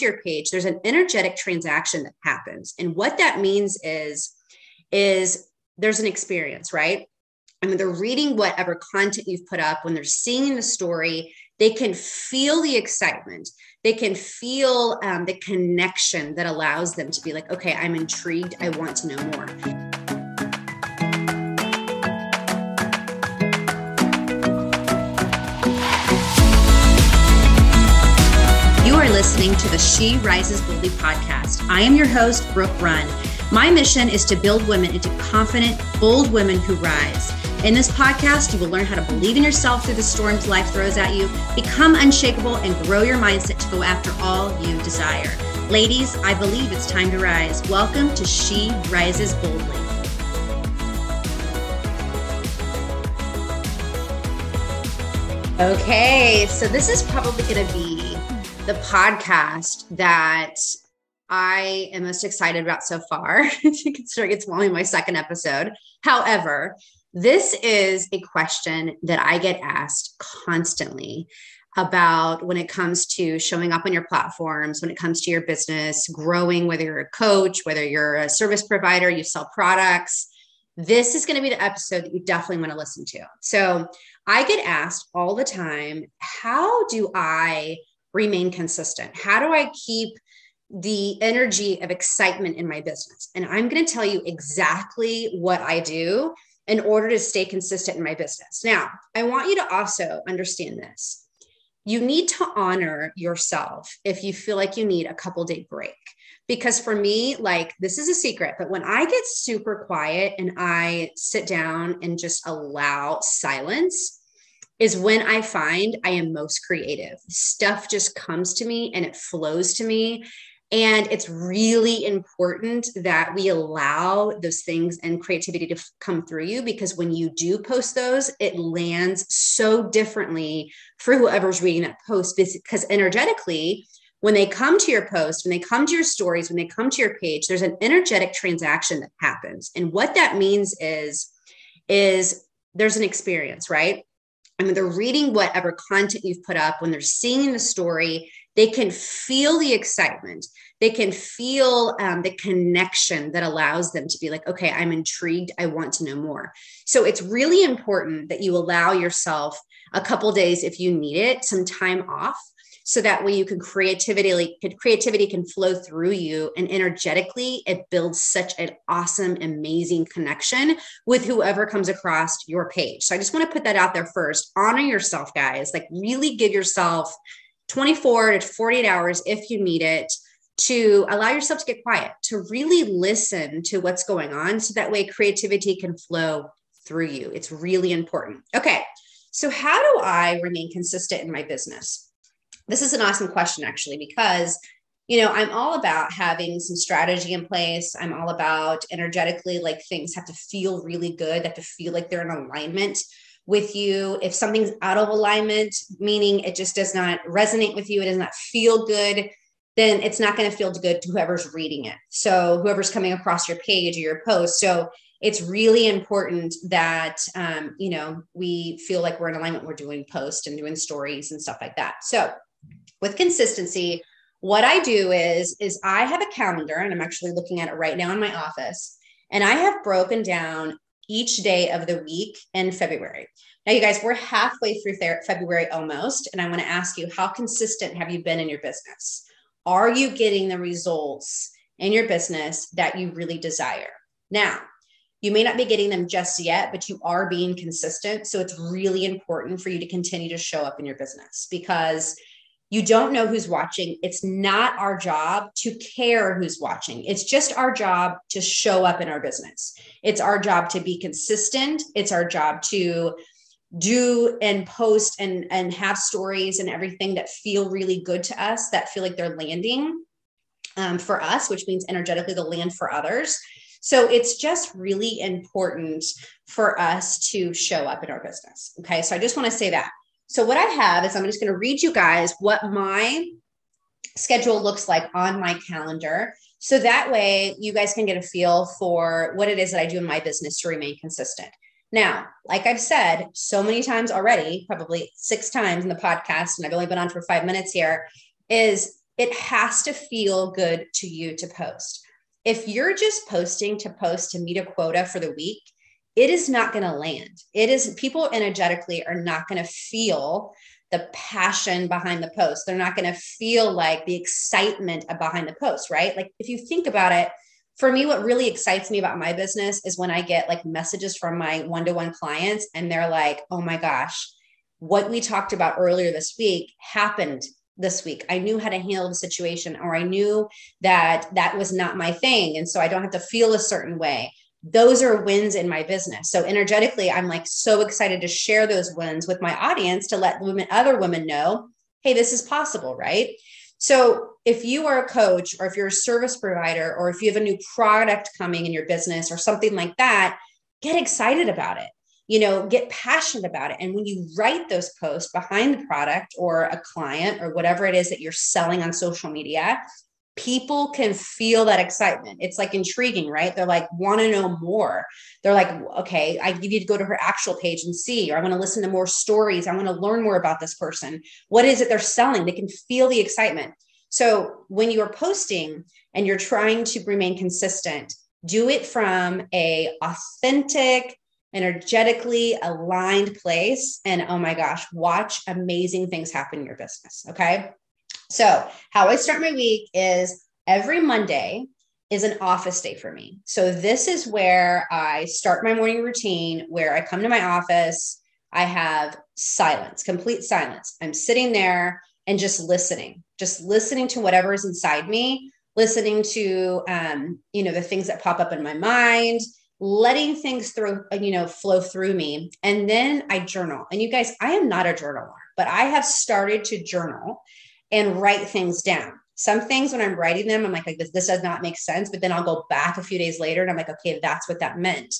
your page, there's an energetic transaction that happens. And what that means is, is there's an experience, right? I mean, they're reading whatever content you've put up, when they're seeing the story, they can feel the excitement. They can feel um, the connection that allows them to be like, okay, I'm intrigued. I want to know more. Listening to the She Rises Boldly podcast. I am your host, Brooke Run. My mission is to build women into confident, bold women who rise. In this podcast, you will learn how to believe in yourself through the storms life throws at you, become unshakable, and grow your mindset to go after all you desire. Ladies, I believe it's time to rise. Welcome to She Rises Boldly. Okay, so this is probably going to be the podcast that I am most excited about so far, considering it's only my second episode. However, this is a question that I get asked constantly about when it comes to showing up on your platforms, when it comes to your business, growing, whether you're a coach, whether you're a service provider, you sell products. This is going to be the episode that you definitely want to listen to. So, I get asked all the time, how do I remain consistent? How do I keep the energy of excitement in my business? And I'm going to tell you exactly what I do in order to stay consistent in my business. Now, I want you to also understand this. You need to honor yourself if you feel like you need a couple day break. Because for me, like this is a secret, but when I get super quiet and I sit down and just allow silence, is when I find I am most creative. Stuff just comes to me and it flows to me. And it's really important that we allow those things and creativity to come through you because when you do post those, it lands so differently for whoever's reading that post because energetically, when they come to your post, when they come to your stories, when they come to your page, there's an energetic transaction that happens. And what that means is, is there's an experience, right? I mean, they're reading whatever content you've put up, when they're seeing the story, they can feel the excitement. They can feel um, the connection that allows them to be like okay i'm intrigued. I want to know more. So it's really important that you allow yourself a couple days if you need it some time off so that way you can creativity creativity can flow through you and energetically it builds such an awesome amazing connection with whoever comes across your page so i just want to put that out there first honor yourself guys like really give yourself 24 to 48 hours if you need it to allow yourself to get quiet, to really listen to what's going on so that way creativity can flow through you. It's really important. Okay. So, how do I remain consistent in my business? This is an awesome question, actually, because you know, I'm all about having some strategy in place. I'm all about energetically, like things have to feel really good, have to feel like they're in alignment with you. If something's out of alignment, meaning it just does not resonate with you, it does not feel good, then it's not going to feel good to whoever's reading it. So whoever's coming across your page or your post. So it's really important that um, you know we feel like we're in alignment. We're doing posts and doing stories and stuff like that. So with consistency, what I do is is I have a calendar, and I'm actually looking at it right now in my office, and I have broken down each day of the week in February. Now, you guys, we're halfway through February almost, and I want to ask you, how consistent have you been in your business? Are you getting the results in your business that you really desire? Now, you may not be getting them just yet, but you are being consistent. So it's really important for you to continue to show up in your business because you don't know who's watching. It's not our job to care who's watching. It's just our job to show up in our business. It's our job to be consistent. It's our job to do and post and and have stories and everything that feel really good to us that feel like they're landing um, for us which means energetically the land for others so it's just really important for us to show up in our business okay so i just want to say that so what i have is i'm just going to read you guys what my schedule looks like on my calendar so that way you guys can get a feel for what it is that i do in my business to remain consistent now, like I've said so many times already, probably six times in the podcast, and I've only been on for five minutes here, is it has to feel good to you to post. If you're just posting to post to meet a quota for the week, it is not going to land. It is people energetically are not going to feel the passion behind the post. They're not going to feel like the excitement behind the post, right? Like if you think about it, for me, what really excites me about my business is when I get like messages from my one to one clients and they're like, oh my gosh, what we talked about earlier this week happened this week. I knew how to handle the situation, or I knew that that was not my thing. And so I don't have to feel a certain way. Those are wins in my business. So energetically, I'm like so excited to share those wins with my audience to let women, other women know, hey, this is possible, right? So if you are a coach or if you're a service provider or if you have a new product coming in your business or something like that, get excited about it you know get passionate about it and when you write those posts behind the product or a client or whatever it is that you're selling on social media people can feel that excitement it's like intriguing right they're like want to know more they're like okay i need to go to her actual page and see or i want to listen to more stories i want to learn more about this person what is it they're selling they can feel the excitement so when you're posting and you're trying to remain consistent do it from a authentic energetically aligned place. And oh my gosh, watch amazing things happen in your business. Okay. So, how I start my week is every Monday is an office day for me. So, this is where I start my morning routine, where I come to my office. I have silence, complete silence. I'm sitting there and just listening, just listening to whatever is inside me, listening to, um, you know, the things that pop up in my mind, letting things through, you know, flow through me. And then I journal. And you guys, I am not a journaler, but I have started to journal and write things down. Some things when I'm writing them, I'm like, like this, this does not make sense. But then I'll go back a few days later and I'm like, okay, that's what that meant.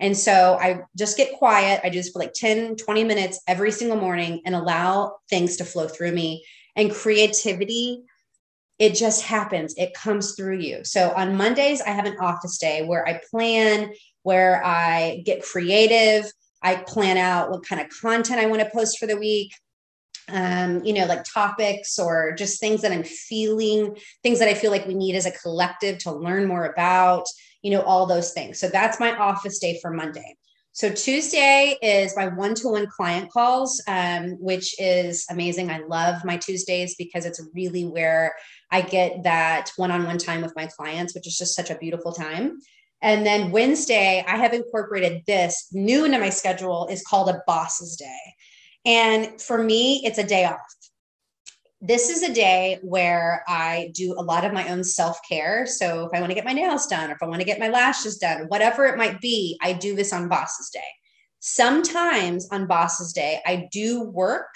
And so I just get quiet. I do this for like 10, 20 minutes every single morning and allow things to flow through me. And creativity it just happens it comes through you so on mondays i have an office day where i plan where i get creative i plan out what kind of content i want to post for the week um, you know like topics or just things that i'm feeling things that i feel like we need as a collective to learn more about you know all those things so that's my office day for monday so Tuesday is my one-to-one client calls, um, which is amazing. I love my Tuesdays because it's really where I get that one-on-one time with my clients, which is just such a beautiful time. And then Wednesday, I have incorporated this new into my schedule is called a boss's day. And for me, it's a day off this is a day where I do a lot of my own self care. So if I want to get my nails done, or if I want to get my lashes done, whatever it might be, I do this on Boss's Day. Sometimes on Boss's Day, I do work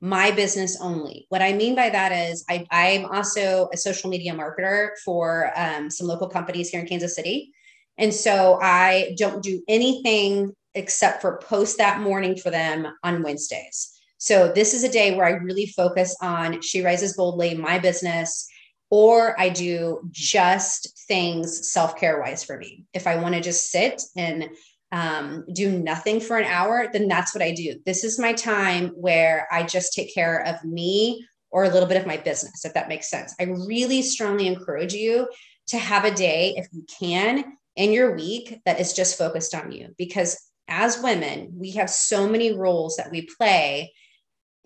my business only. What I mean by that is I, I'm also a social media marketer for um, some local companies here in Kansas City. And so I don't do anything except for post that morning for them on Wednesdays. So this is a day where I really focus on She Rises Boldly, my business, or I do just things self care wise for me. If I want to just sit and um, do nothing for an hour, then that's what I do. This is my time where I just take care of me or a little bit of my business, if that makes sense. I really strongly encourage you to have a day, if you can, in your week that is just focused on you because as women, we have so many roles that we play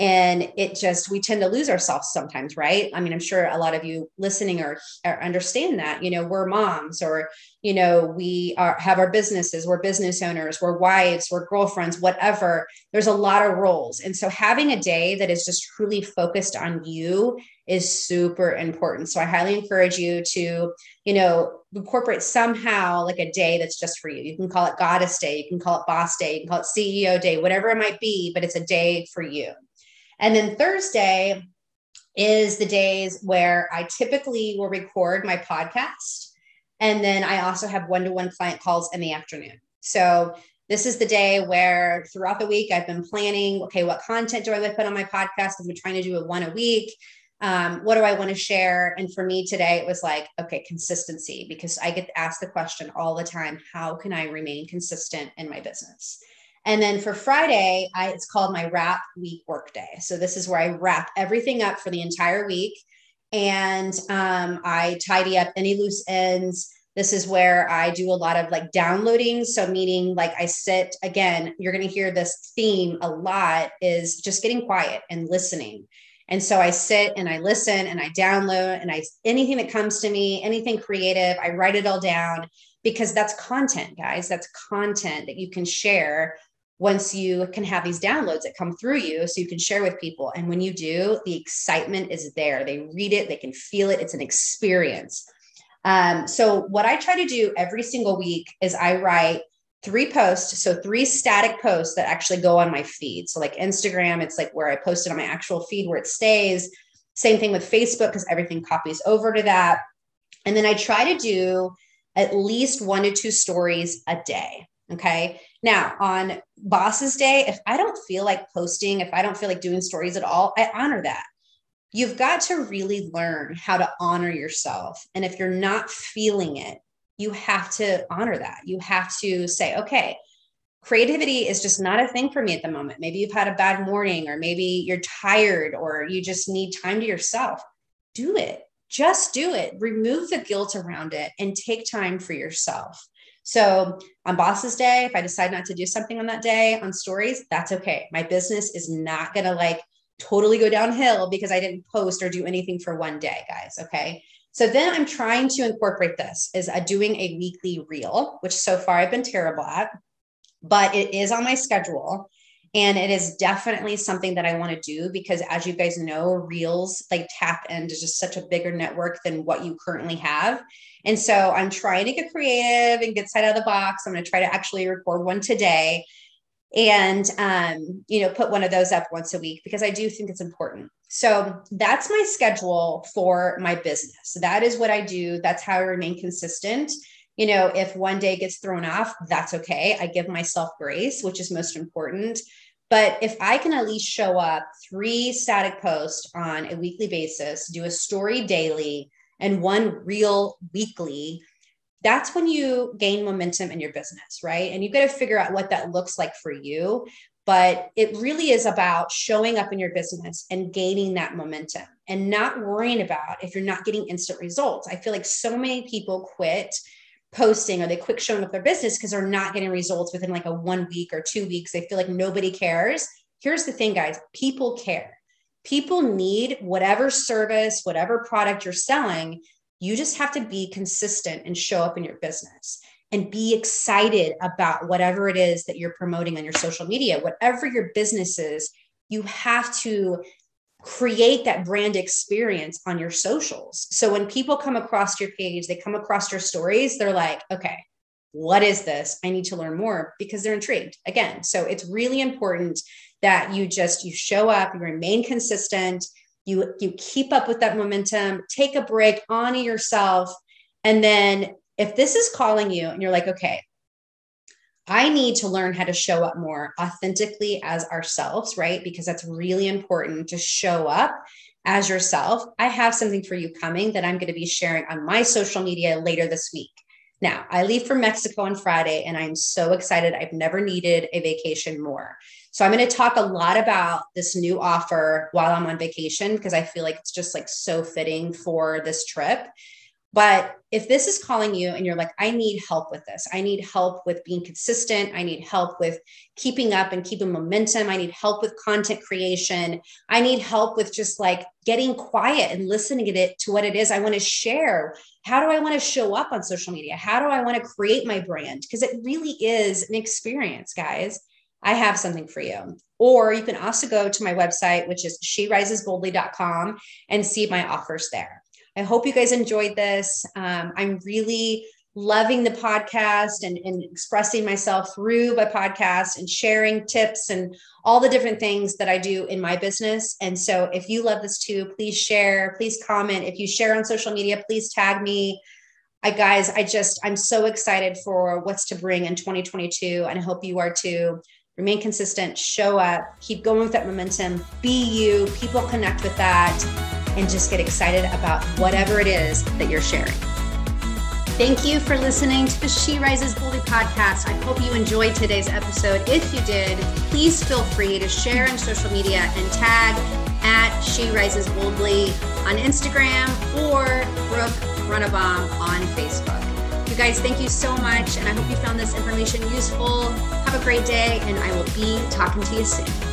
and it just we tend to lose ourselves sometimes right? I mean i'm sure a lot of you listening are, are understand that you know we're moms or you know we are have our businesses we're business owners we're wives we're girlfriends whatever. There's a lot of roles. And so having a day that is just truly focused on you is super important. So i highly encourage you to you know incorporate somehow like a day that's just for you. You can call it goddess day you can call it boss day you can call it ceo day whatever it might be but it's a day for you and then Thursday is the days where I typically will record my podcast. And then I also have one to one client calls in the afternoon. So this is the day where throughout the week I've been planning okay, what content do I put on my podcast? I've been trying to do a one a week. Um, what do I want to share? And for me today, it was like, okay, consistency, because I get asked the question all the time how can I remain consistent in my business? And then for Friday, I, it's called my wrap week workday. So this is where I wrap everything up for the entire week. and um, I tidy up any loose ends. This is where I do a lot of like downloading. So, meaning like I sit again, you're going to hear this theme a lot is just getting quiet and listening. And so I sit and I listen and I download and I anything that comes to me, anything creative, I write it all down because that's content, guys. That's content that you can share once you can have these downloads that come through you so you can share with people. And when you do, the excitement is there. They read it, they can feel it, it's an experience. Um, so, what I try to do every single week is I write three posts. So, three static posts that actually go on my feed. So, like Instagram, it's like where I post it on my actual feed where it stays. Same thing with Facebook because everything copies over to that. And then I try to do at least one to two stories a day. Okay. Now, on Bosses Day, if I don't feel like posting, if I don't feel like doing stories at all, I honor that. You've got to really learn how to honor yourself. And if you're not feeling it, you have to honor that. You have to say, okay, creativity is just not a thing for me at the moment. Maybe you've had a bad morning, or maybe you're tired, or you just need time to yourself. Do it. Just do it. Remove the guilt around it and take time for yourself. So on Bosses Day, if I decide not to do something on that day on stories, that's okay. My business is not going to like totally go downhill because I didn't post or do anything for one day, guys. Okay. So then I'm trying to incorporate this is doing a weekly reel, which so far I've been terrible at, but it is on my schedule. And it is definitely something that I want to do because, as you guys know, Reels like tap into just such a bigger network than what you currently have. And so I'm trying to get creative and get side out of the box. I'm going to try to actually record one today and um, you know put one of those up once a week because i do think it's important. So that's my schedule for my business. That is what i do. That's how i remain consistent. You know if one day gets thrown off that's okay. I give myself grace which is most important. But if I can at least show up three static posts on a weekly basis, do a story daily and one reel weekly, that's when you gain momentum in your business, right? And you've got to figure out what that looks like for you. But it really is about showing up in your business and gaining that momentum and not worrying about if you're not getting instant results. I feel like so many people quit posting or they quit showing up their business because they're not getting results within like a one week or two weeks. They feel like nobody cares. Here's the thing, guys people care. People need whatever service, whatever product you're selling. You just have to be consistent and show up in your business and be excited about whatever it is that you're promoting on your social media, whatever your business is. You have to create that brand experience on your socials. So when people come across your page, they come across your stories, they're like, okay, what is this? I need to learn more because they're intrigued. Again, so it's really important that you just you show up, you remain consistent, you you keep up with that momentum, take a break, honor yourself, and then if this is calling you and you're like, okay, I need to learn how to show up more authentically as ourselves, right? Because that's really important to show up as yourself. I have something for you coming that I'm going to be sharing on my social media later this week. Now, I leave for Mexico on Friday and I'm so excited. I've never needed a vacation more. So I'm going to talk a lot about this new offer while I'm on vacation because I feel like it's just like so fitting for this trip. But if this is calling you and you're like, I need help with this, I need help with being consistent, I need help with keeping up and keeping momentum, I need help with content creation, I need help with just like getting quiet and listening to it to what it is I want to share. How do I want to show up on social media? How do I want to create my brand? Because it really is an experience, guys. I have something for you. Or you can also go to my website, which is sherisesboldly.com and see my offers there. I hope you guys enjoyed this. Um, I'm really loving the podcast and, and expressing myself through my podcast and sharing tips and all the different things that I do in my business. And so if you love this too, please share, please comment. If you share on social media, please tag me. I guys, I just I'm so excited for what's to bring in 2022 and I hope you are too. Remain consistent, show up, keep going with that momentum, be you, people connect with that and just get excited about whatever it is that you're sharing. Thank you for listening to the She Rises Boldly podcast. I hope you enjoyed today's episode. If you did, please feel free to share on social media and tag at She Rises Boldly on Instagram or Brooke Runnebaum on Facebook. You guys, thank you so much. And I hope you found this information useful. Have a great day, and I will be talking to you soon.